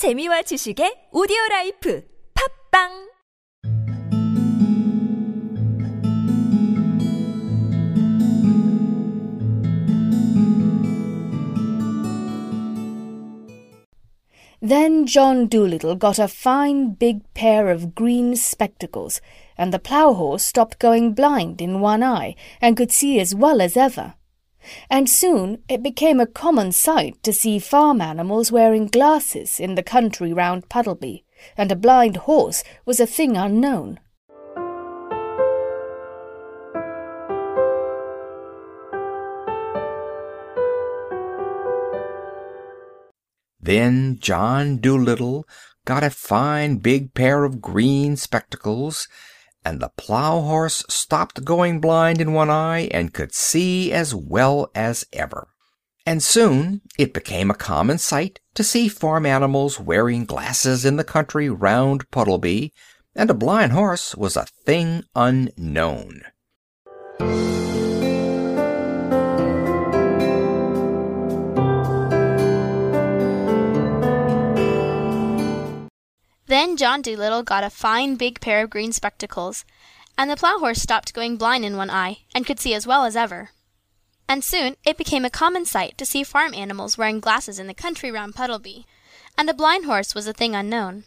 재미와 지식의 오디오 라이프 팝빵 Then John Dolittle got a fine big pair of green spectacles, and the plough horse stopped going blind in one eye, and could see as well as ever. And soon it became a common sight to see farm animals wearing glasses in the country round Puddleby, and a blind horse was a thing unknown. Then John Dolittle got a fine big pair of green spectacles, and the plough horse stopped going blind in one eye and could see as well as ever. And soon it became a common sight to see farm animals wearing glasses in the country round Puddleby, and a blind horse was a thing unknown. Then John Dolittle got a fine big pair of green spectacles, and the plough horse stopped going blind in one eye, and could see as well as ever. And soon it became a common sight to see farm animals wearing glasses in the country round Puddleby, and a blind horse was a thing unknown.